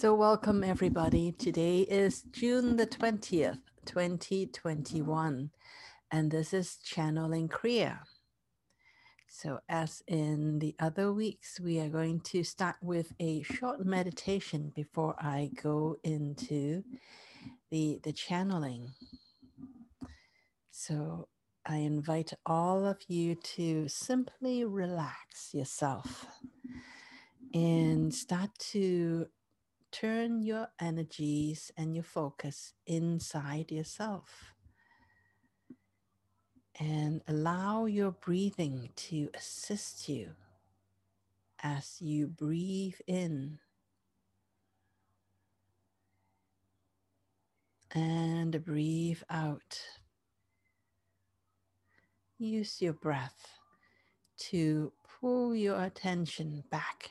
So, welcome everybody. Today is June the 20th, 2021, and this is Channeling Kriya. So, as in the other weeks, we are going to start with a short meditation before I go into the, the channeling. So, I invite all of you to simply relax yourself and start to turn your energies and your focus inside yourself. And allow your breathing to assist you as you breathe in and breathe out. Use your breath to pull your attention back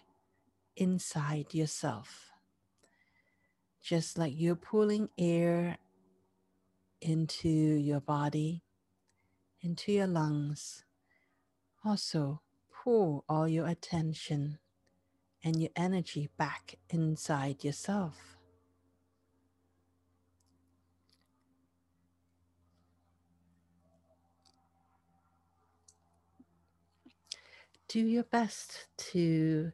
inside yourself just like you're pulling air into your body, into your lungs. Also, pull all your attention and your energy back inside yourself. Do your best to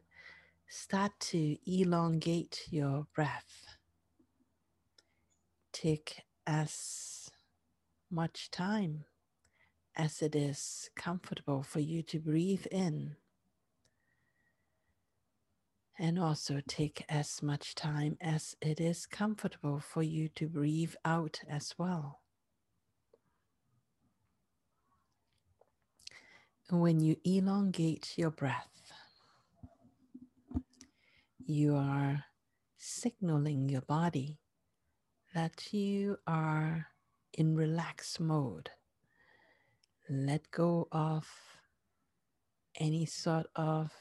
start to elongate your breath take as much time as it is comfortable for you to breathe in. And also take as much time as it is comfortable for you to breathe out as well. When you elongate your breath, you are signaling your body that you are in relaxed mode. Let go of any sort of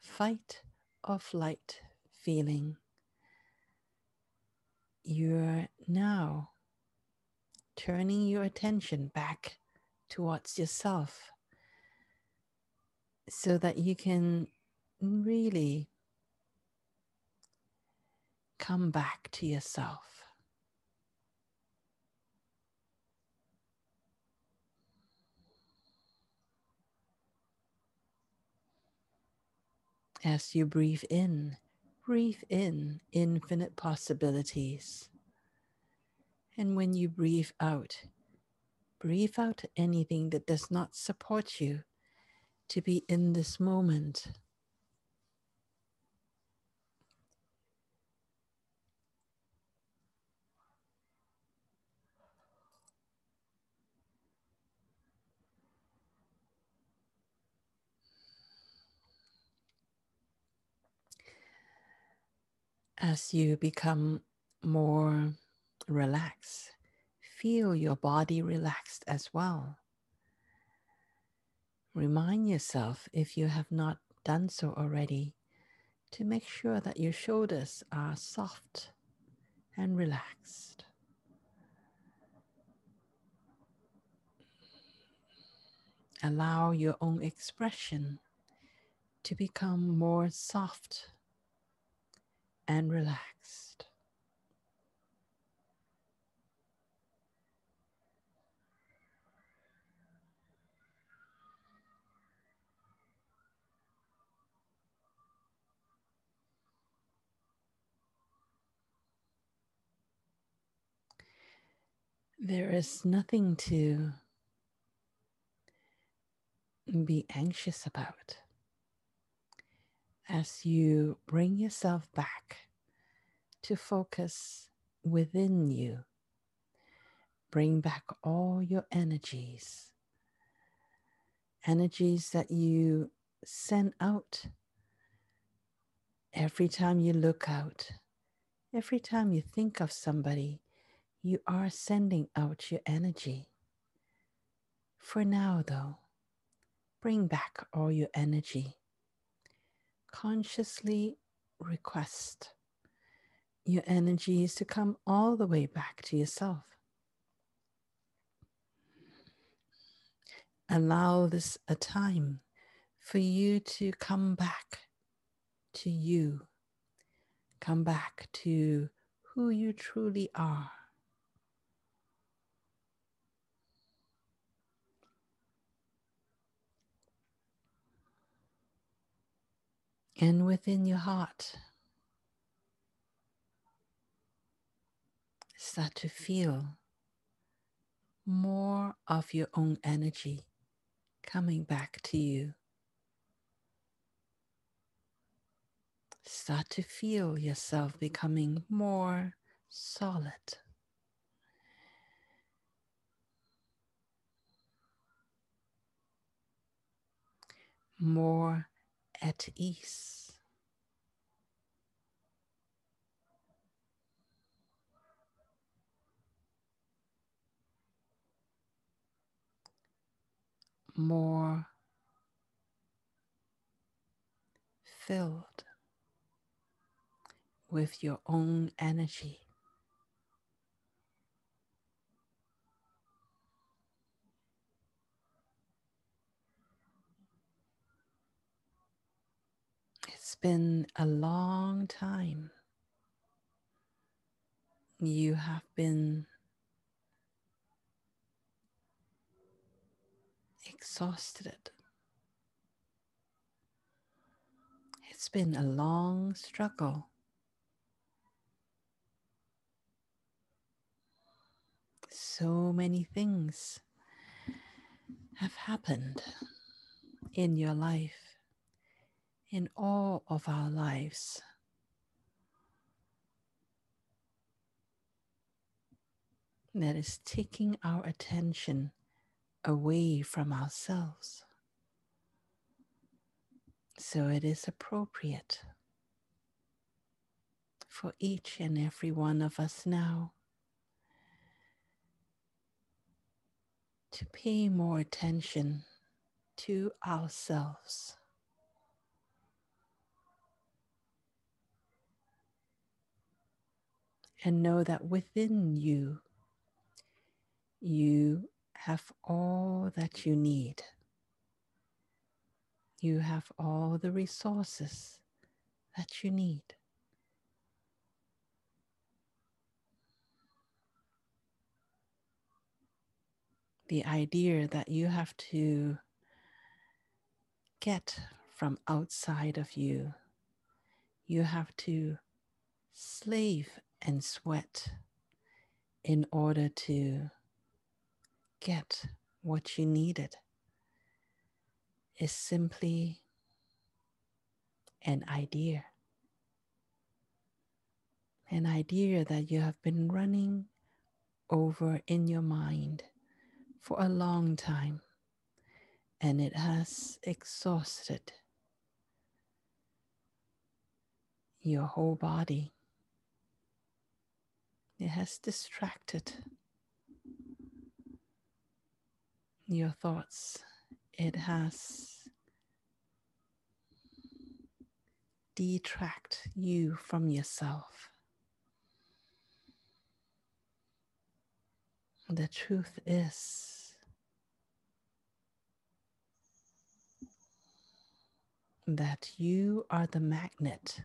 fight or flight feeling. You're now turning your attention back towards yourself so that you can really come back to yourself. As you breathe in, breathe in infinite possibilities. And when you breathe out, breathe out anything that does not support you to be in this moment. As you become more relaxed, feel your body relaxed as well. Remind yourself, if you have not done so already, to make sure that your shoulders are soft and relaxed. Allow your own expression to become more soft and relaxed. There is nothing to be anxious about as you bring yourself back to focus within you. Bring back all your energies, energies that you send out every time you look out, every time you think of somebody, you are sending out your energy. For now, though, bring back all your energy consciously request your energies to come all the way back to yourself. Allow this a time for you to come back to you, Come back to who you truly are. And within your heart, start to feel more of your own energy coming back to you. Start to feel yourself becoming more solid. More at ease. More filled with your own energy. It's been a long time. You have been exhausted. It's been a long struggle. So many things have happened in your life in all of our lives. That is taking our attention away from ourselves. So it is appropriate for each and every one of us now to pay more attention to ourselves. And know that within you, you have all that you need. You have all the resources that you need. The idea that you have to get from outside of you, you have to slave and sweat in order to get what you needed is simply an idea. An idea that you have been running over in your mind for a long time and it has exhausted your whole body it has distracted your thoughts. It has detract you from yourself. The truth is that you are the magnet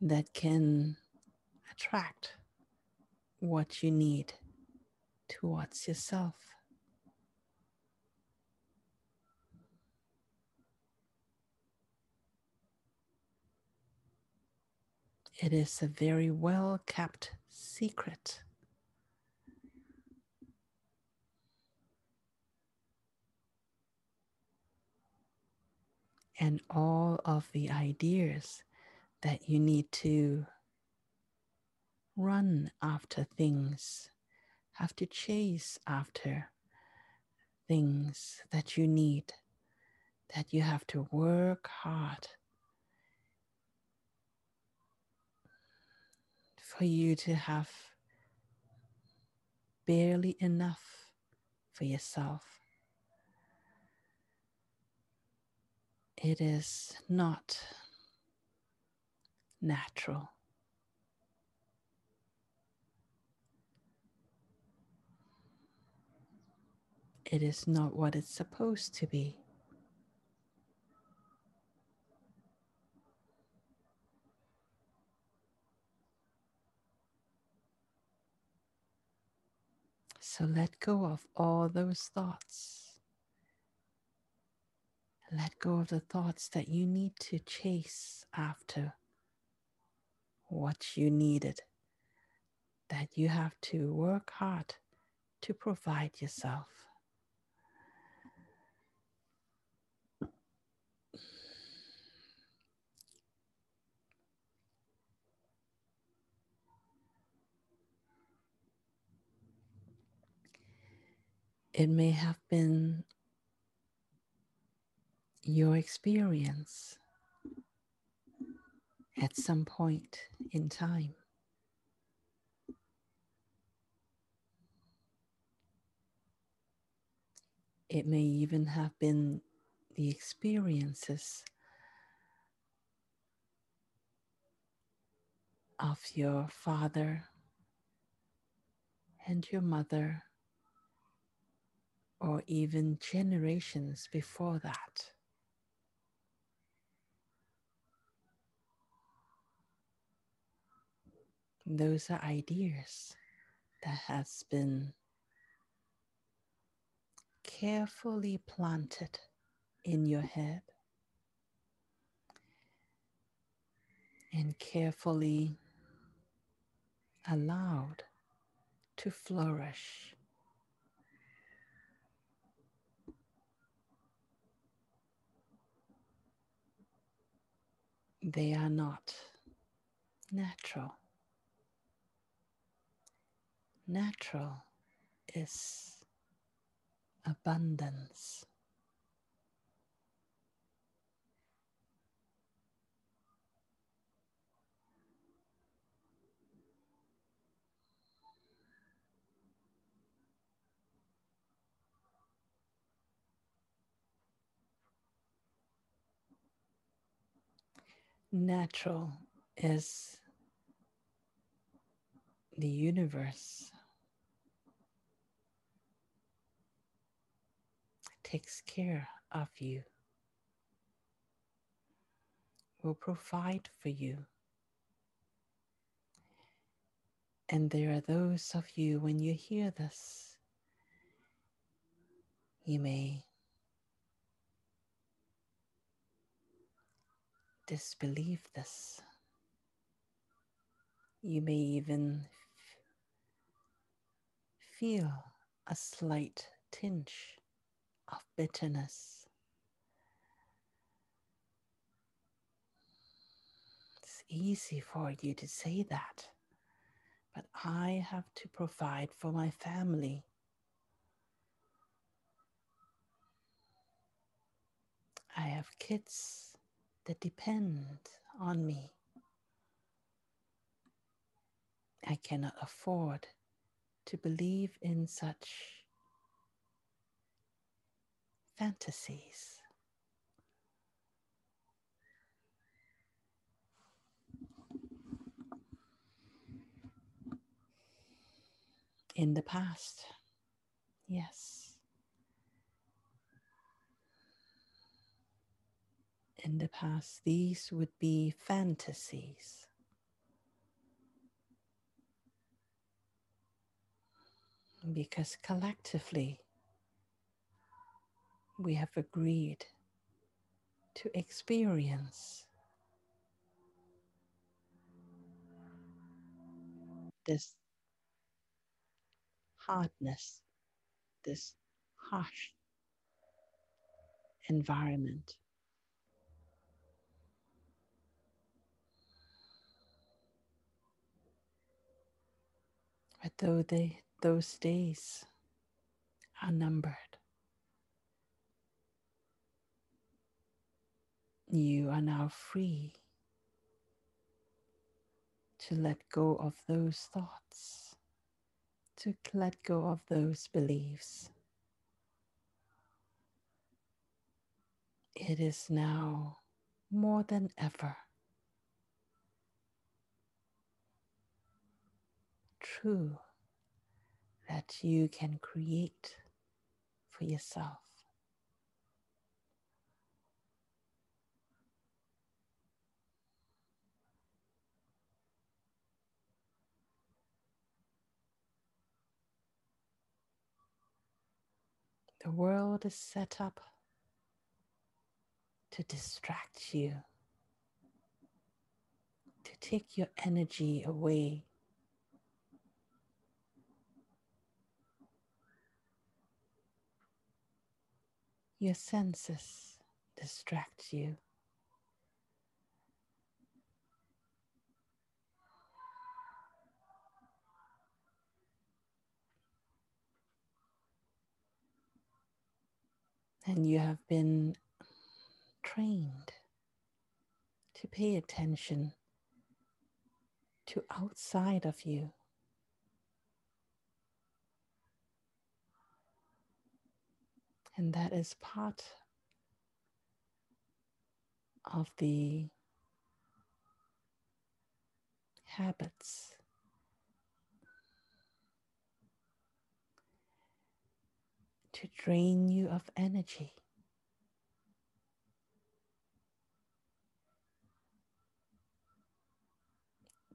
that can attract what you need towards yourself. It is a very well kept secret. And all of the ideas that you need to run after things, have to chase after things that you need, that you have to work hard for you to have barely enough for yourself. It is not natural. it is not what it's supposed to be. So let go of all those thoughts. Let go of the thoughts that you need to chase after what you needed, that you have to work hard to provide yourself. It may have been your experience at some point in time. It may even have been the experiences of your father and your mother, or even generations before that. Those are ideas that has been carefully planted in your head and carefully allowed to flourish. They are not natural. Natural is abundance. Natural is the universe takes care of you, will provide for you. And there are those of you, when you hear this, you may disbelieve this. You may even feel a slight tinge of bitterness. It's easy for you to say that, but I have to provide for my family. I have kids that depend on me. I cannot afford to believe in such fantasies. In the past, yes. In the past, these would be fantasies. Because collectively, we have agreed to experience this hardness, this harsh environment. But though they, those days are numbered, You are now free to let go of those thoughts, to let go of those beliefs. It is now more than ever true that you can create for yourself. The world is set up to distract you, to take your energy away. Your senses distract you. And you have been trained to pay attention to outside of you. And that is part of the habits to drain you of energy.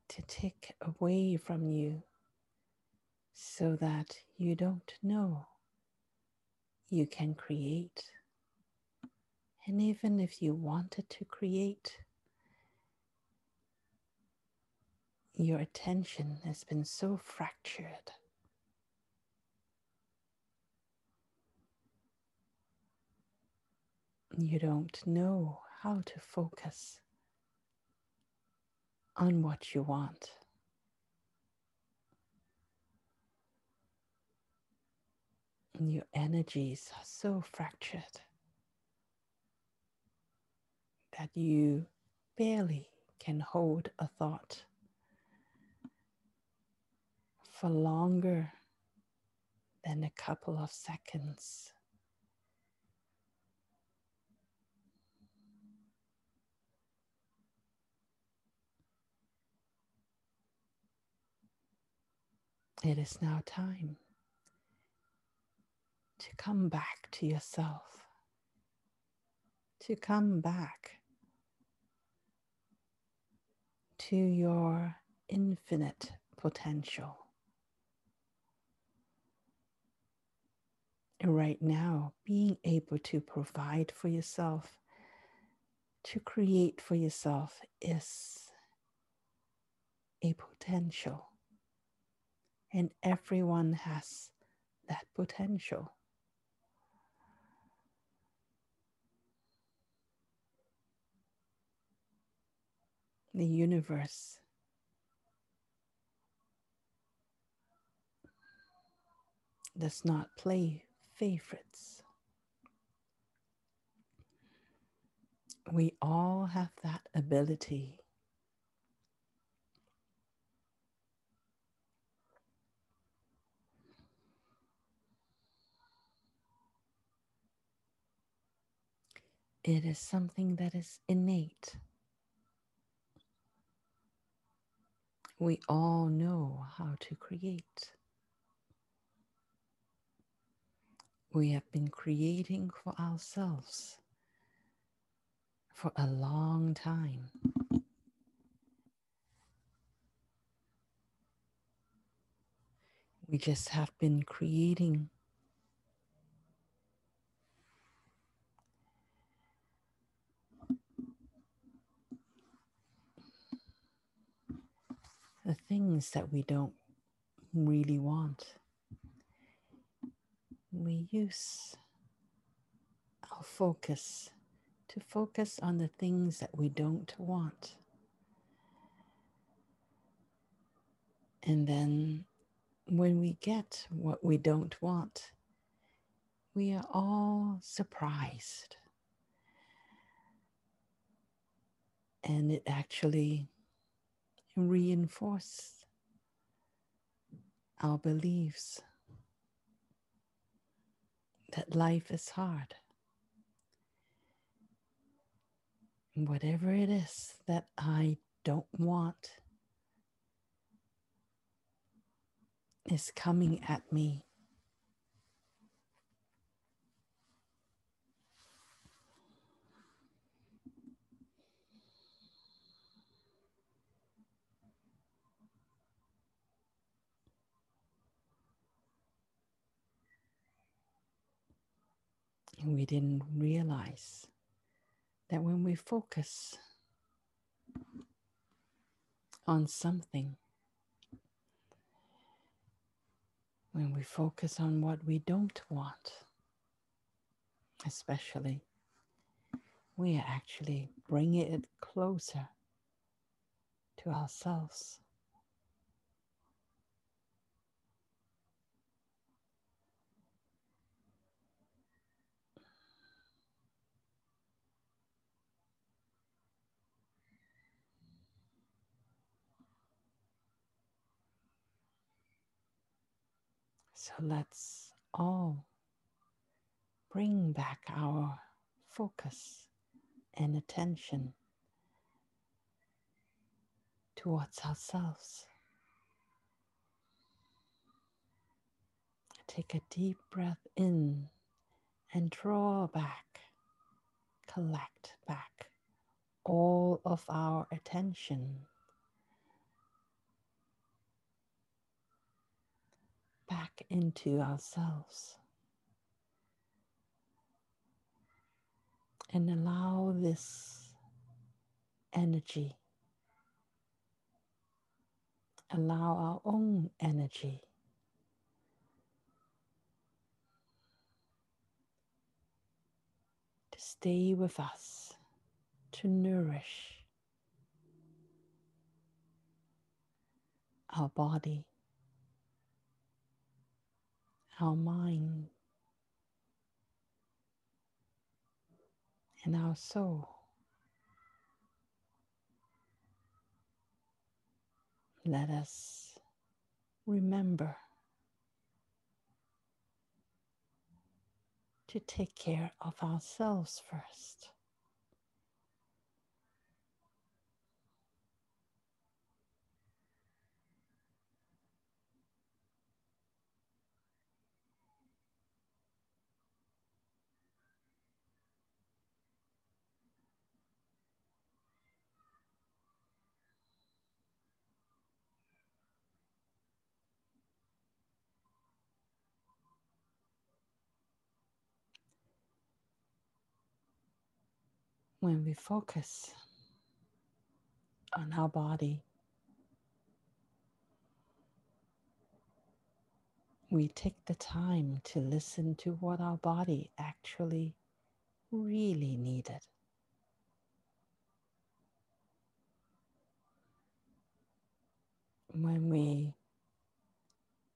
To take away from you so that you don't know you can create. And even if you wanted to create, your attention has been so fractured you don't know how to focus on what you want. And your energies are so fractured that you barely can hold a thought for longer than a couple of seconds. It is now time to come back to yourself, to come back to your infinite potential. Right now, being able to provide for yourself, to create for yourself is a potential and everyone has that potential. The universe does not play favorites. We all have that ability It is something that is innate. We all know how to create. We have been creating for ourselves for a long time. We just have been creating the things that we don't really want. We use our focus to focus on the things that we don't want. And then when we get what we don't want, we are all surprised. And it actually reinforce our beliefs that life is hard. Whatever it is that I don't want is coming at me. And we didn't realize that when we focus on something, when we focus on what we don't want, especially, we actually bringing it closer to ourselves. So let's all bring back our focus and attention towards ourselves. Take a deep breath in and draw back, collect back all of our attention back into ourselves. And allow this energy, allow our own energy to stay with us, to nourish our body our mind and our soul. Let us remember to take care of ourselves first. When we focus on our body, we take the time to listen to what our body actually really needed. When we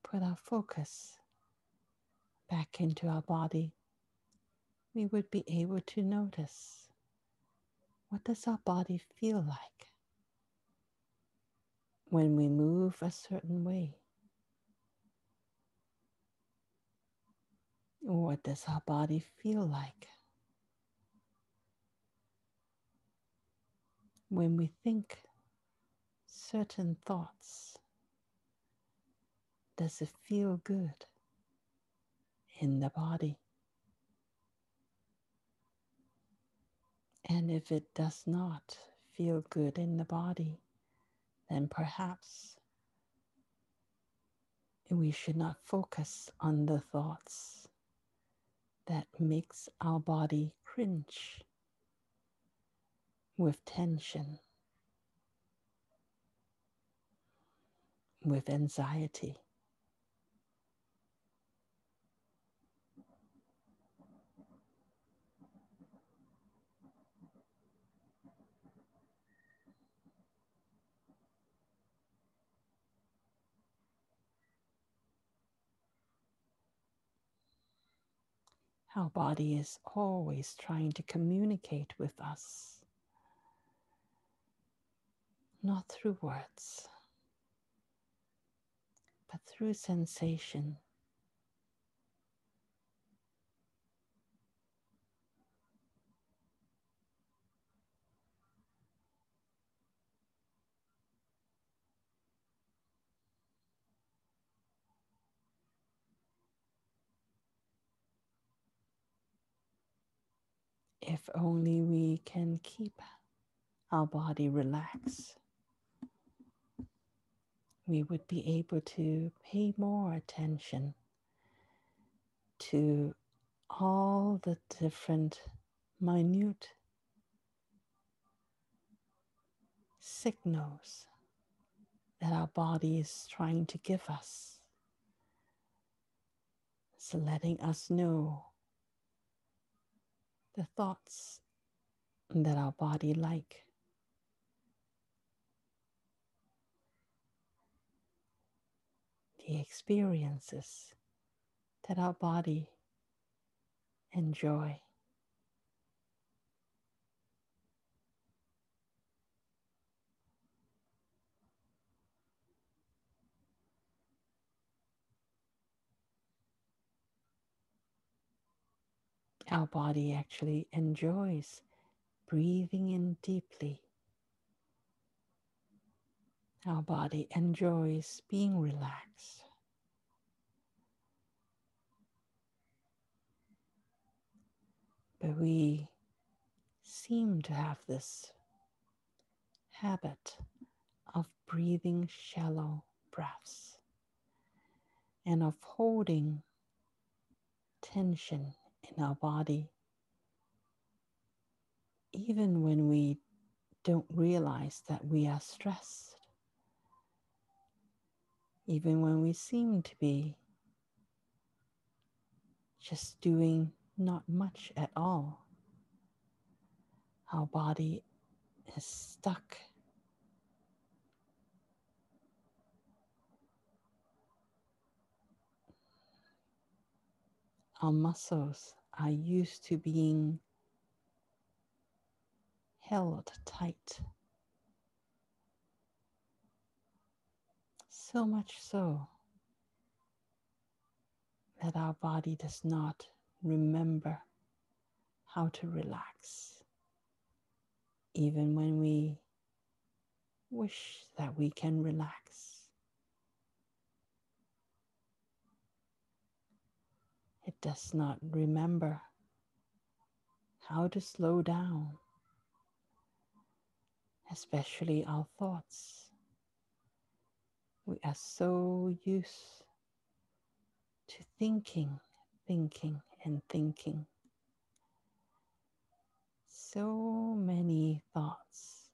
put our focus back into our body, we would be able to notice what does our body feel like when we move a certain way? What does our body feel like when we think certain thoughts? Does it feel good in the body? And if it does not feel good in the body, then perhaps we should not focus on the thoughts that makes our body cringe with tension, with anxiety. Our body is always trying to communicate with us, not through words, but through sensation. If only we can keep our body relaxed, we would be able to pay more attention to all the different minute signals that our body is trying to give us. It's letting us know the thoughts that our body like. The experiences that our body enjoy. Our body actually enjoys breathing in deeply. Our body enjoys being relaxed. But we seem to have this habit of breathing shallow breaths and of holding tension in our body, even when we don't realize that we are stressed, even when we seem to be just doing not much at all. Our body is stuck. Our muscles are used to being held tight. So much so that our body does not remember how to relax, even when we wish that we can relax. It does not remember how to slow down, especially our thoughts. We are so used to thinking, thinking, and thinking. So many thoughts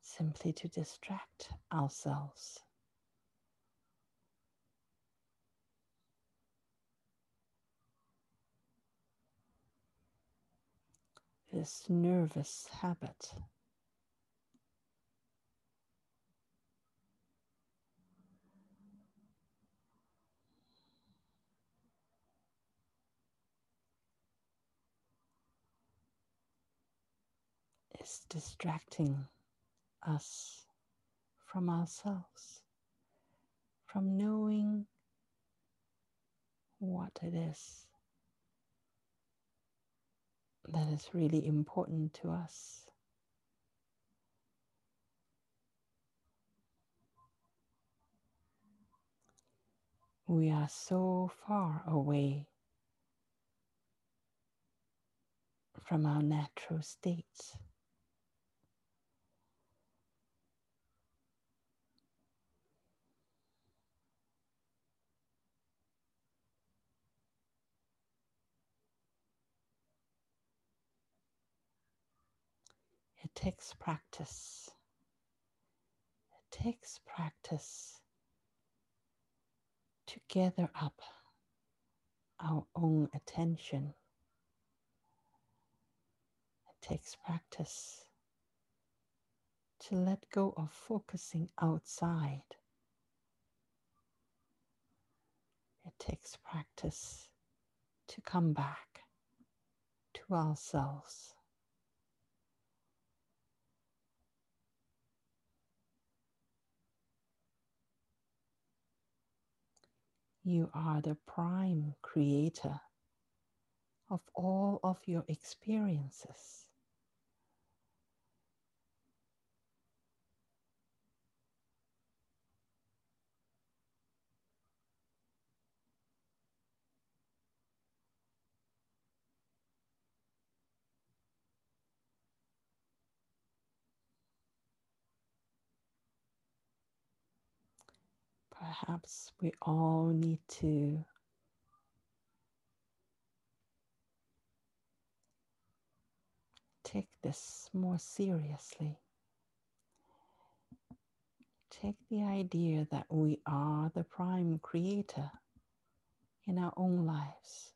simply to distract ourselves. This nervous habit. Is distracting us from ourselves, from knowing what it is that is really important to us. We are so far away from our natural states. Takes practice. It takes practice to gather up our own attention. It takes practice to let go of focusing outside. It takes practice to come back to ourselves. You are the prime creator of all of your experiences. perhaps we all need to take this more seriously. Take the idea that we are the prime creator in our own lives.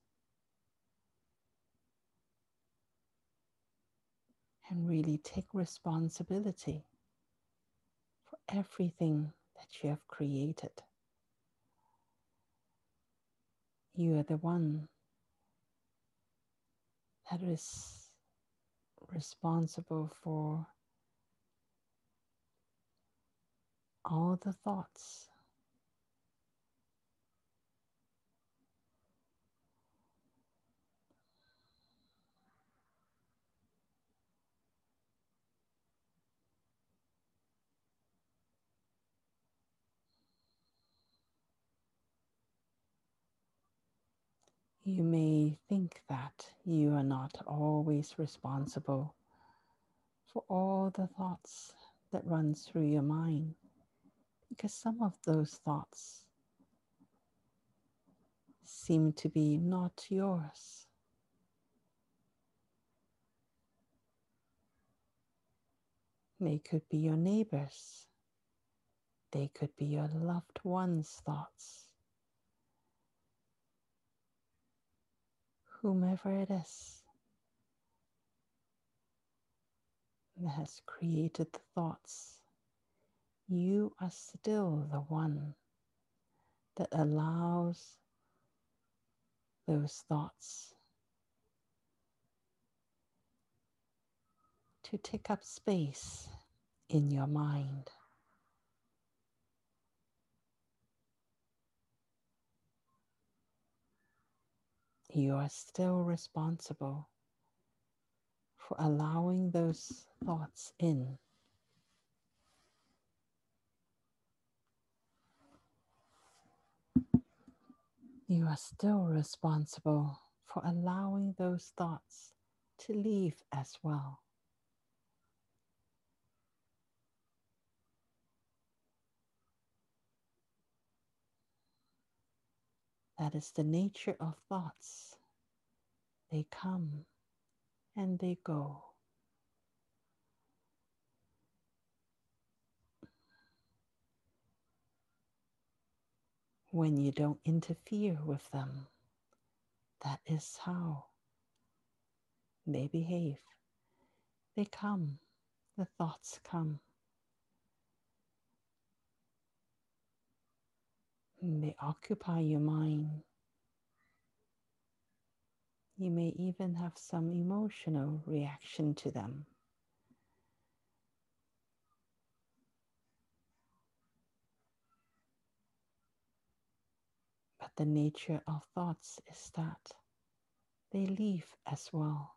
And really take responsibility for everything that you have created. You are the one that is responsible for all the thoughts. You may think that you are not always responsible for all the thoughts that run through your mind because some of those thoughts seem to be not yours. They could be your neighbors. They could be your loved ones' thoughts. Whomever it is that has created the thoughts you are still the one that allows those thoughts to take up space in your mind. You are still responsible for allowing those thoughts in. you are still responsible for allowing those thoughts to leave as well. That is the nature of thoughts. They come and they go. when you don't interfere with them. That is how they behave. They come, the thoughts come. They occupy your mind. You may even have some emotional reaction to them. But the nature of thoughts is that they leave as well.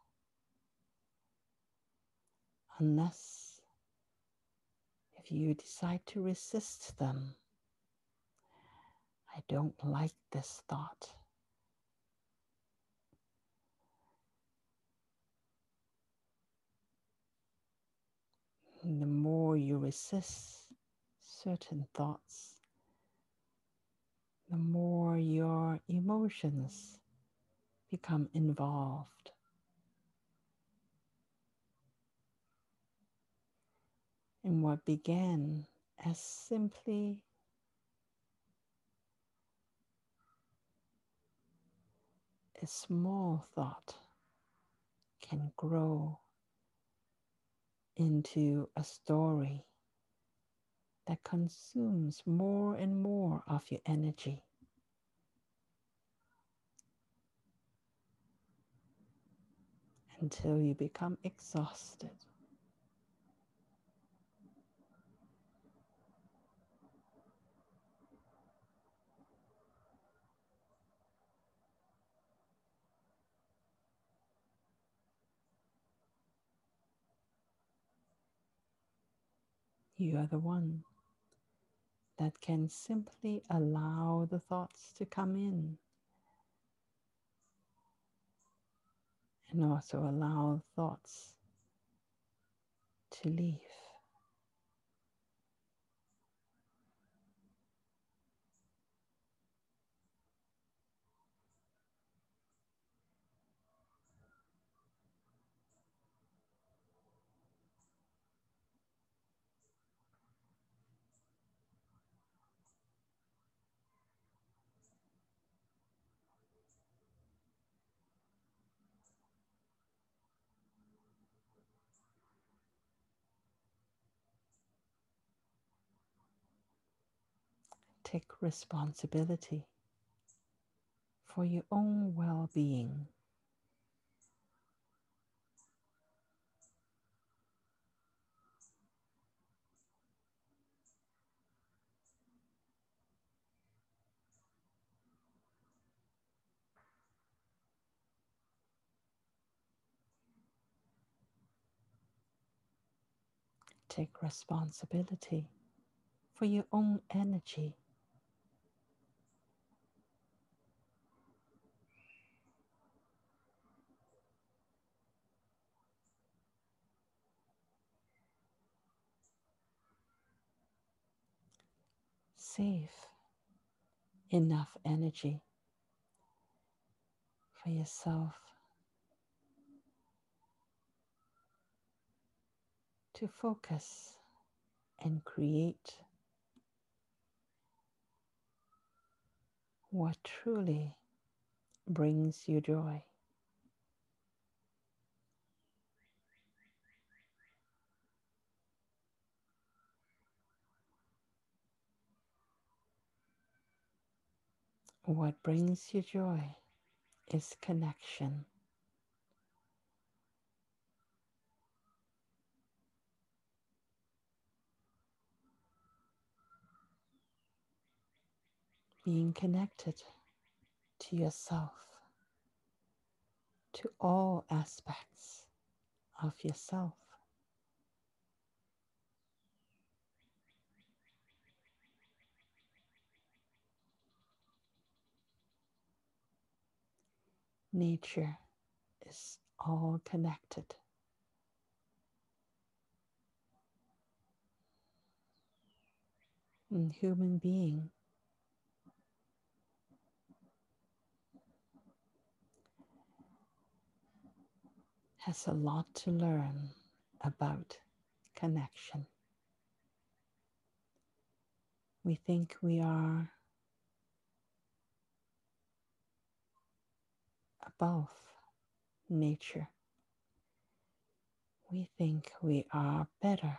Unless if you decide to resist them, I don't like this thought. the more you resist certain thoughts, the more your emotions become involved. In what began as simply a small thought can grow into a story that consumes more and more of your energy. Until you become exhausted. You are the one that can simply allow the thoughts to come in and also allow thoughts to leave. Take responsibility for your own well being. Take responsibility for your own energy. Save enough energy for yourself to focus and create what truly brings you joy. What brings you joy is connection. being connected to yourself, to all aspects of yourself. Nature is all connected. And human being has a lot to learn about connection. We think we are above nature. We think we are better.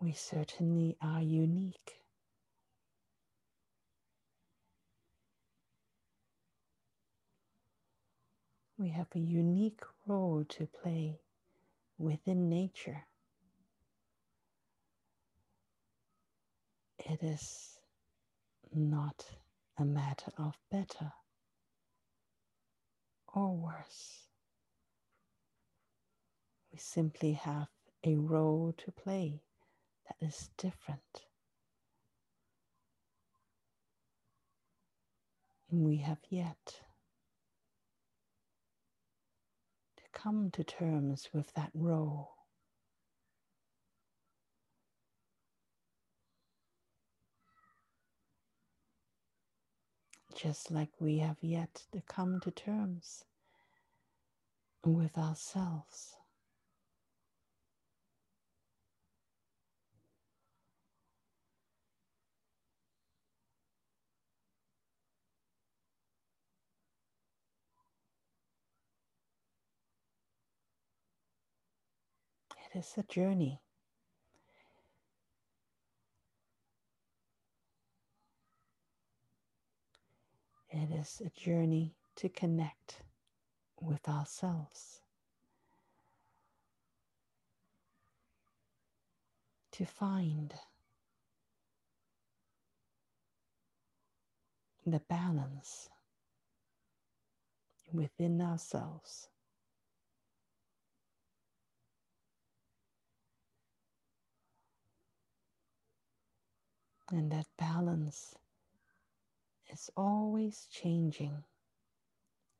We certainly are unique. We have a unique role to play within nature. It is not a matter of better or worse. We simply have a role to play that is different. And we have yet to come to terms with that role. Just like we have yet to come to terms with ourselves. It is a journey. It is a journey to connect with ourselves, to find the balance within ourselves. And that balance is always changing,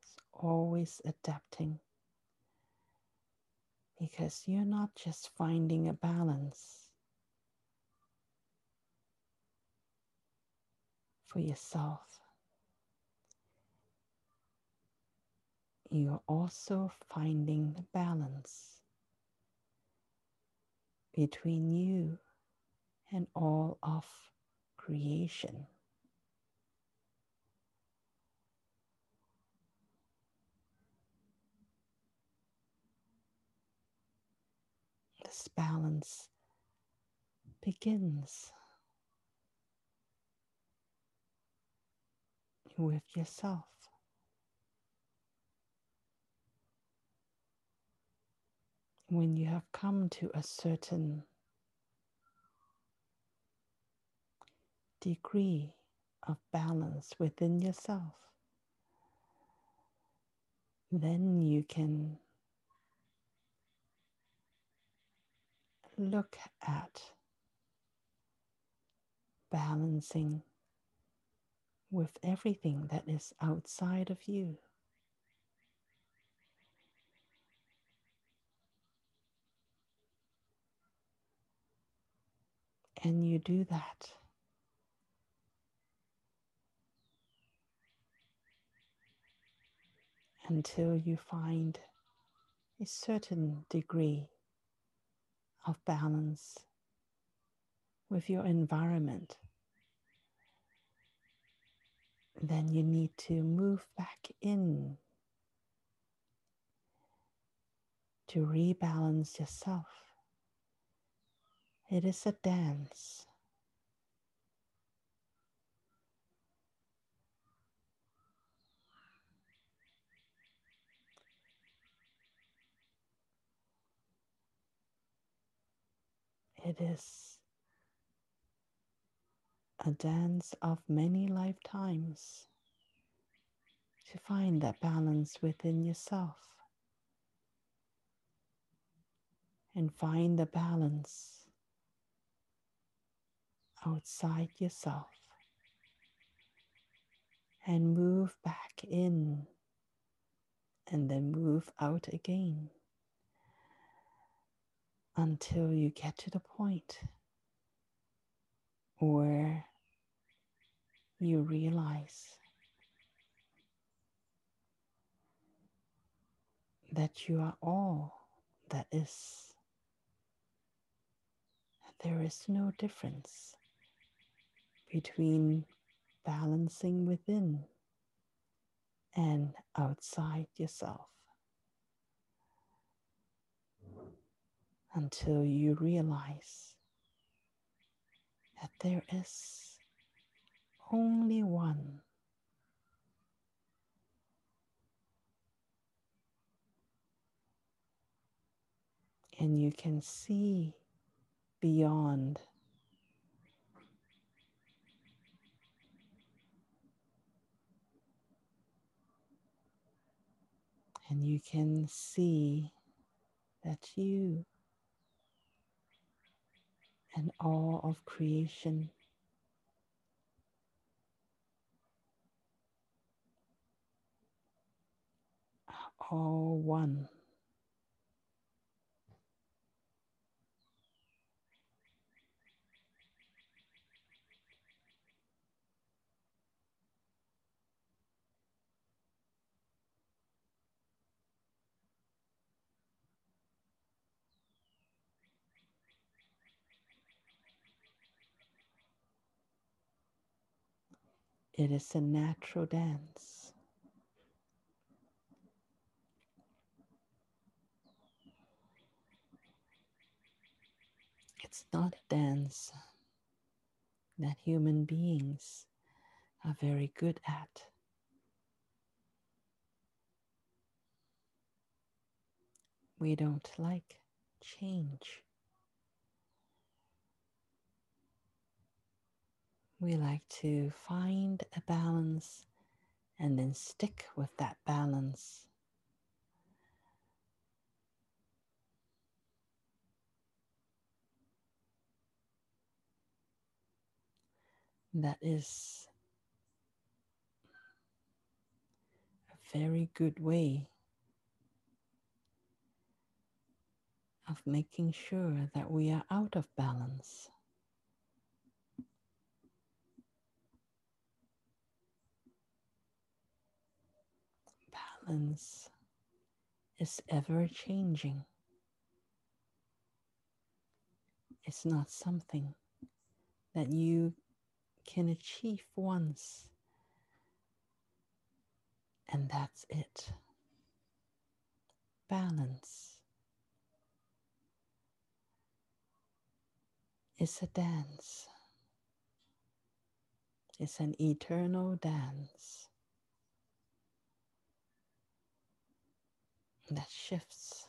it's always adapting. Because you're not just finding a balance for yourself, you're also finding the balance between you and all of creation. This balance begins with yourself. When you have come to a certain degree of balance within yourself, then you can look at balancing with everything that is outside of you. And you do that until you find a certain degree of balance with your environment. Then you need to move back in to rebalance yourself. It is a dance. It is a dance of many lifetimes to find that balance within yourself and find the balance outside yourself and move back in and then move out again until you get to the point where you realize that you are all that is. There is no difference between balancing within and outside yourself. Until you realize that there is only one. And you can see beyond. And you can see that you and all of creation. All one. It is a natural dance. It's not a dance that human beings are very good at. We don't like change. We like to find a balance and then stick with that balance. That is a very good way of making sure that we are out of balance. Balance is ever changing. It's not something that you can achieve once, and that's it. Balance is a dance. It's an eternal dance that shifts.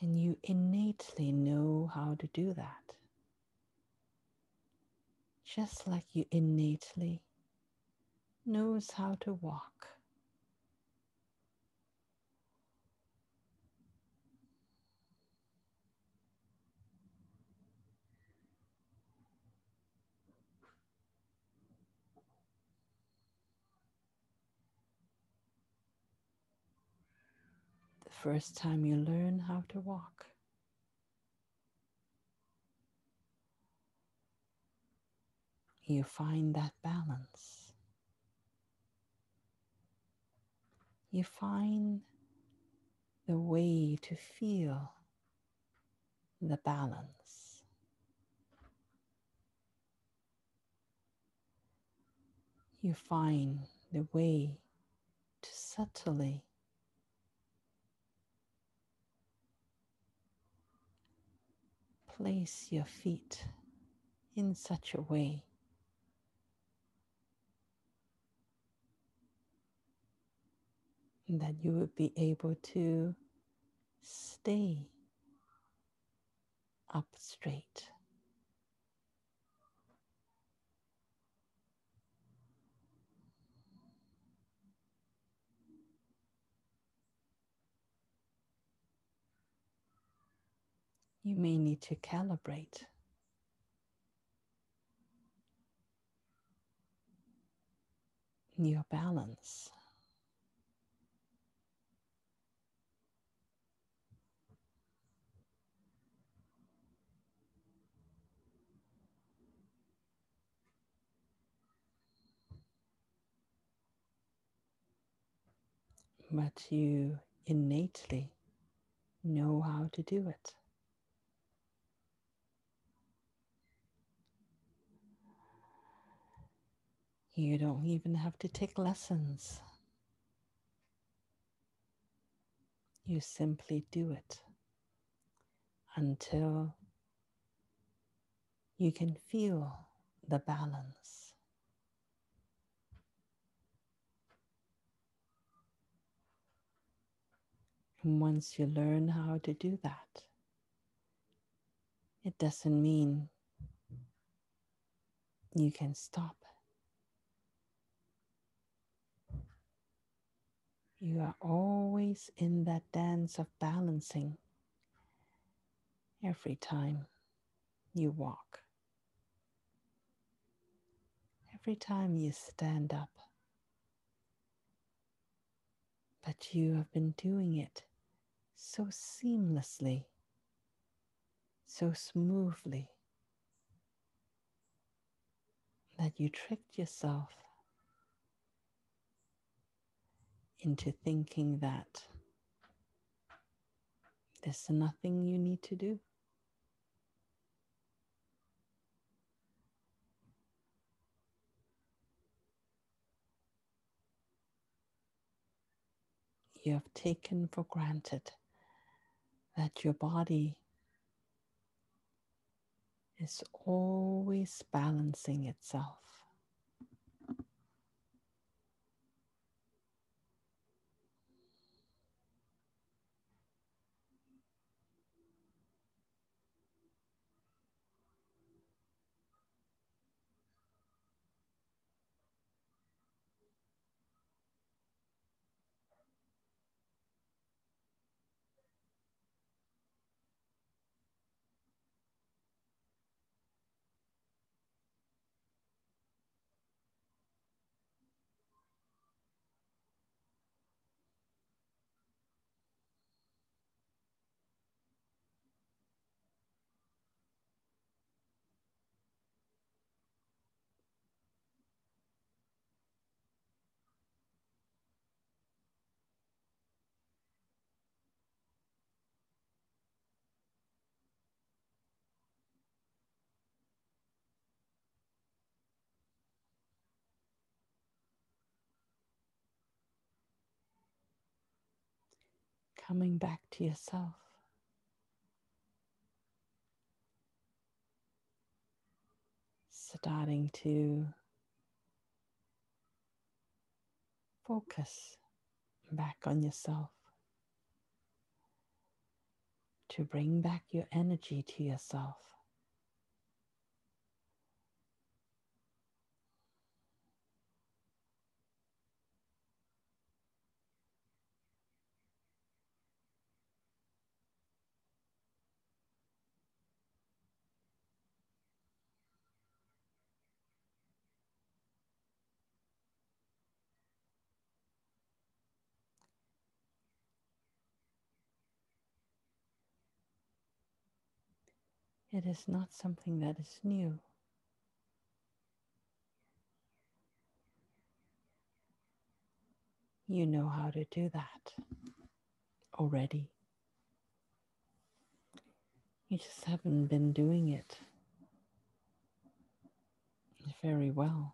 And you innately know how to do that. Just like you innately knows how to walk. First time you learn how to walk. You find that balance. You find the way to feel the balance. You find the way to subtly place your feet in such a way that you would be able to stay up straight. You may need to calibrate. Your balance. But you innately know how to do it. You don't even have to take lessons. You simply do it until you can feel the balance. And once you learn how to do that, it doesn't mean you can stop. You are always in that dance of balancing every time you walk, every time you stand up. But you have been doing it so seamlessly, so smoothly, that you tricked yourself into thinking that there's nothing you need to do. You have taken for granted that your body is always balancing itself. coming back to yourself. Starting to focus back on yourself to bring back your energy to yourself. It is not something that is new. You know how to do that already. You just haven't been doing it very well.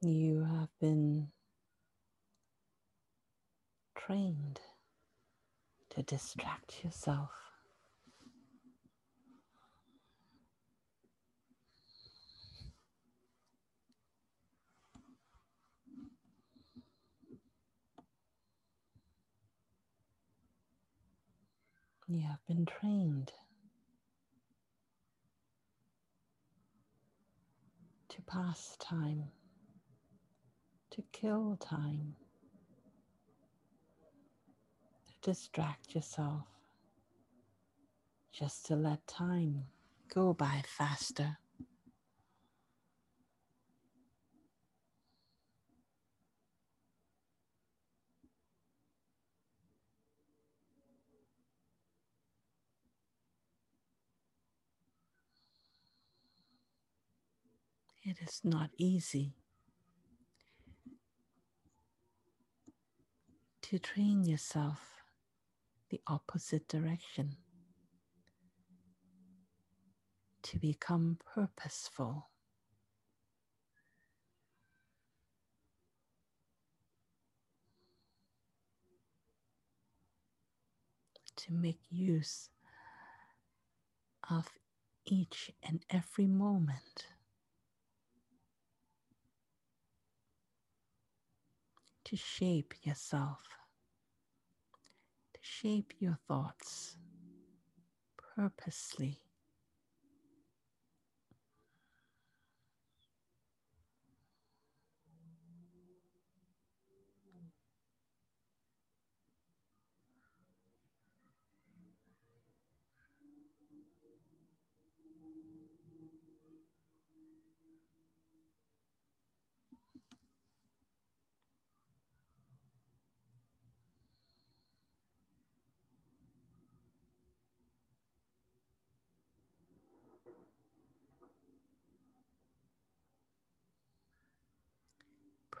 You have been trained to distract yourself. You have been trained to pass time to kill time, to distract yourself, just to let time go by faster. It is not easy. To train yourself the opposite direction, to become purposeful. To make use of each and every moment. To shape yourself shape your thoughts purposely.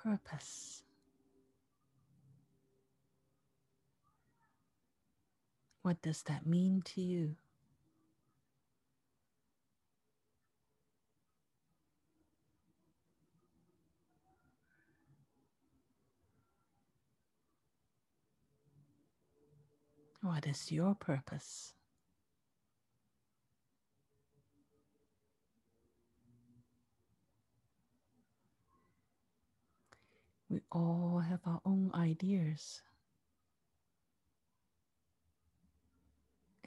Purpose. What does that mean to you? What is your purpose? We all have our own ideas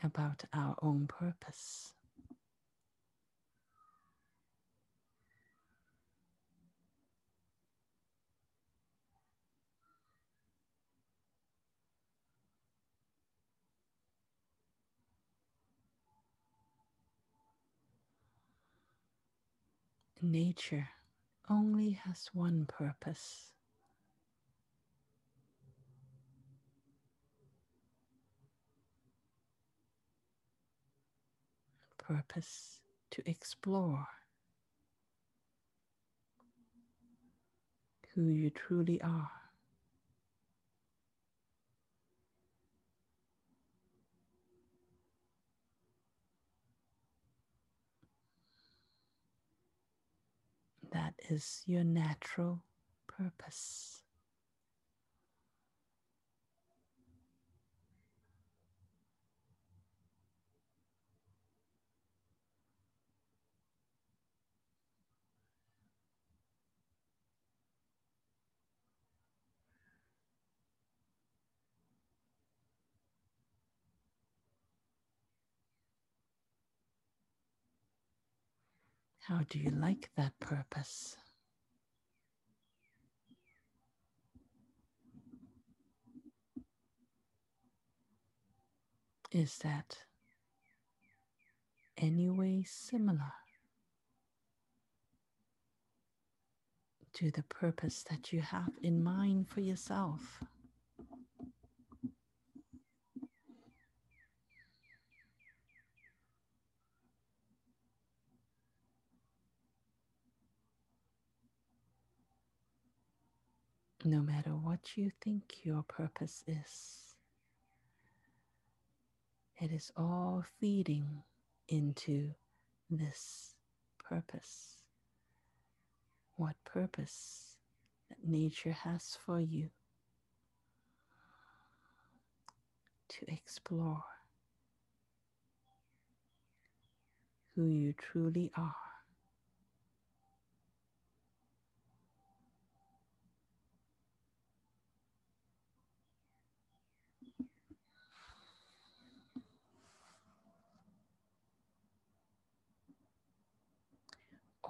about our own purpose. Nature only has one purpose purpose to explore who you truly are. That is your natural purpose. How do you like that purpose? Is that anyway similar to the purpose that you have in mind for yourself? No matter what you think your purpose is, it is all feeding into this purpose. What purpose that nature has for you to explore who you truly are.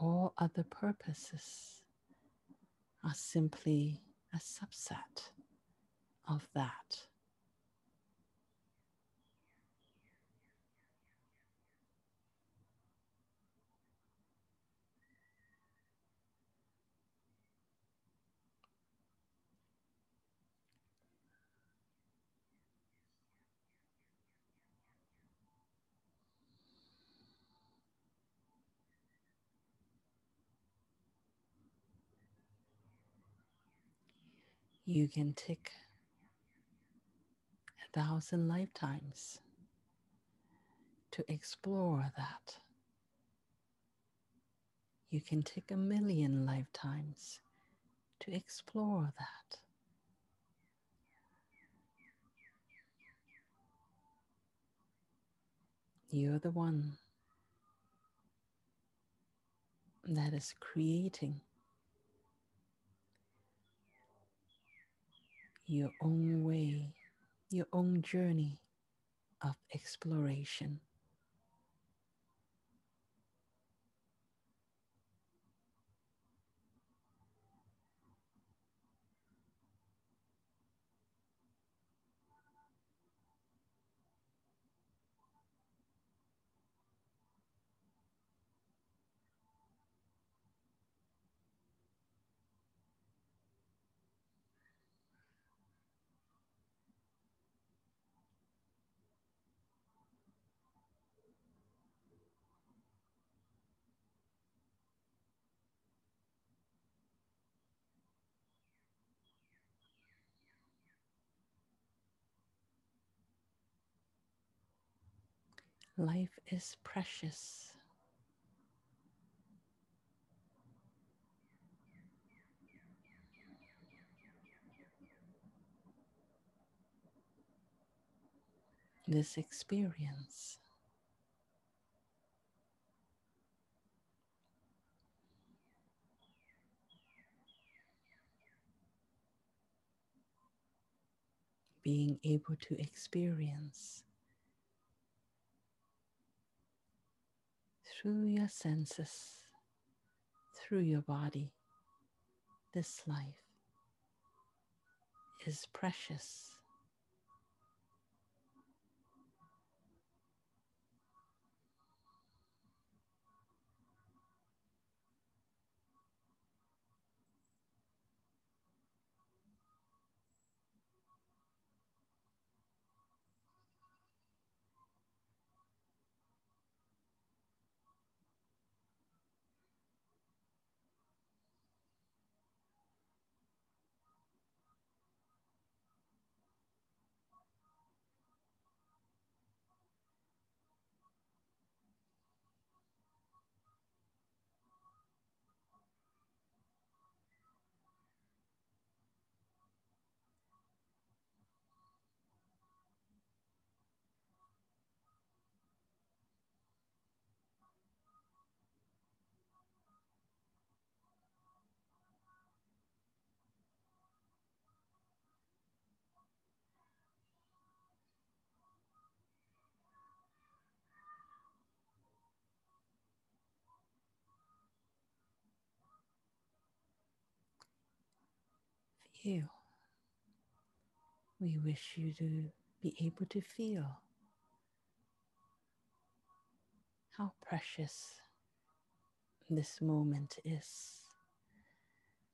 All other purposes are simply a subset of that. You can take a thousand lifetimes to explore that. You can take a million lifetimes to explore that. You're the one that is creating your own way, your own journey of exploration. Life is precious. This experience being able to experience through your senses, through your body, this life is precious. You. We wish you to be able to feel how precious this moment is,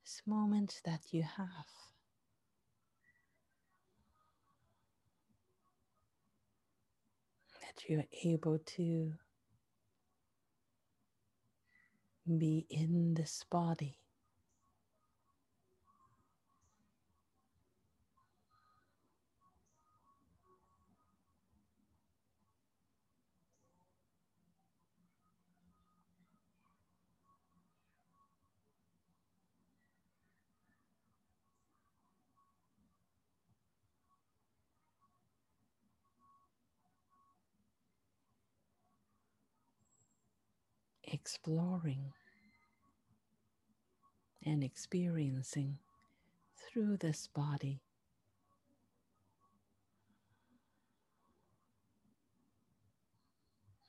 this moment that you have. That you're able to be in this body. Exploring and experiencing through this body.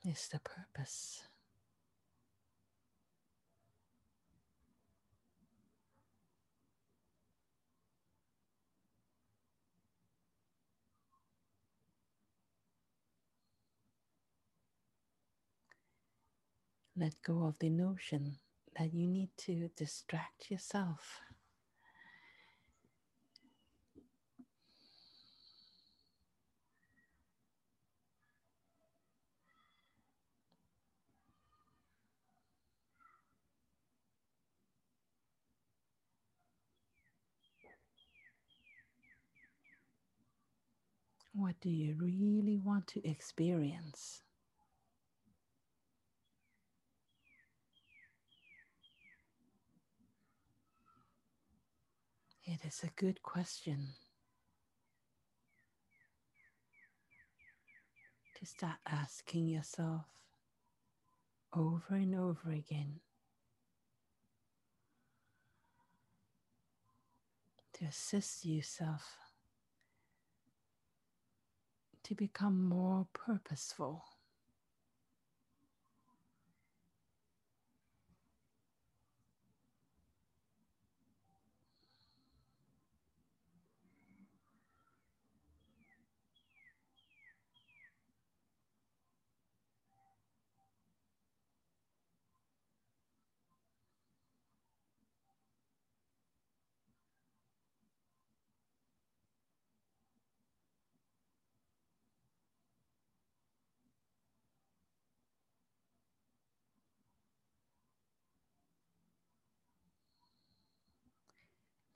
Is the purpose. Let go of the notion that you need to distract yourself. What do you really want to experience? It is a good question to start asking yourself over and over again to assist yourself to become more purposeful.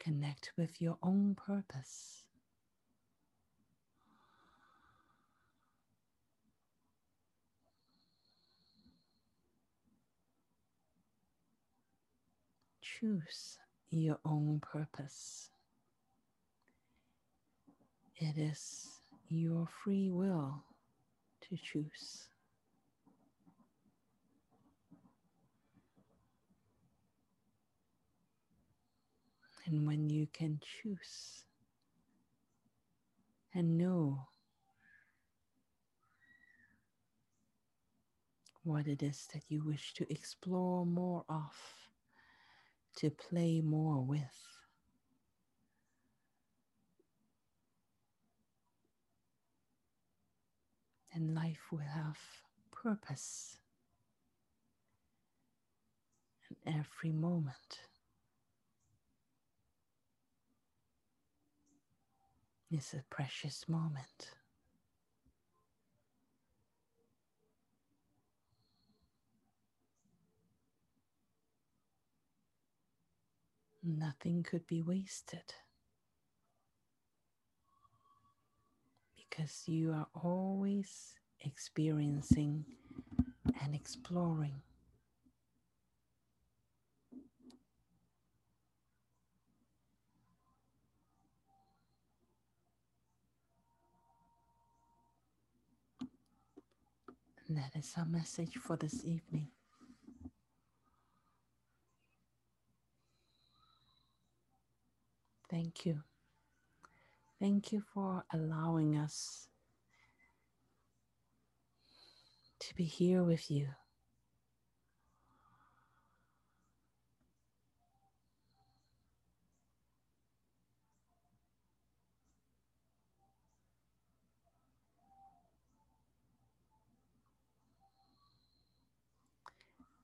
Connect with your own purpose. Choose your own purpose. It is your free will to choose. And when you can choose and know what it is that you wish to explore more of, to play more with. And life will have purpose in every moment. Is a precious moment. Nothing could be wasted because you are always experiencing and exploring. And that is our message for this evening. Thank you. Thank you for allowing us to be here with you.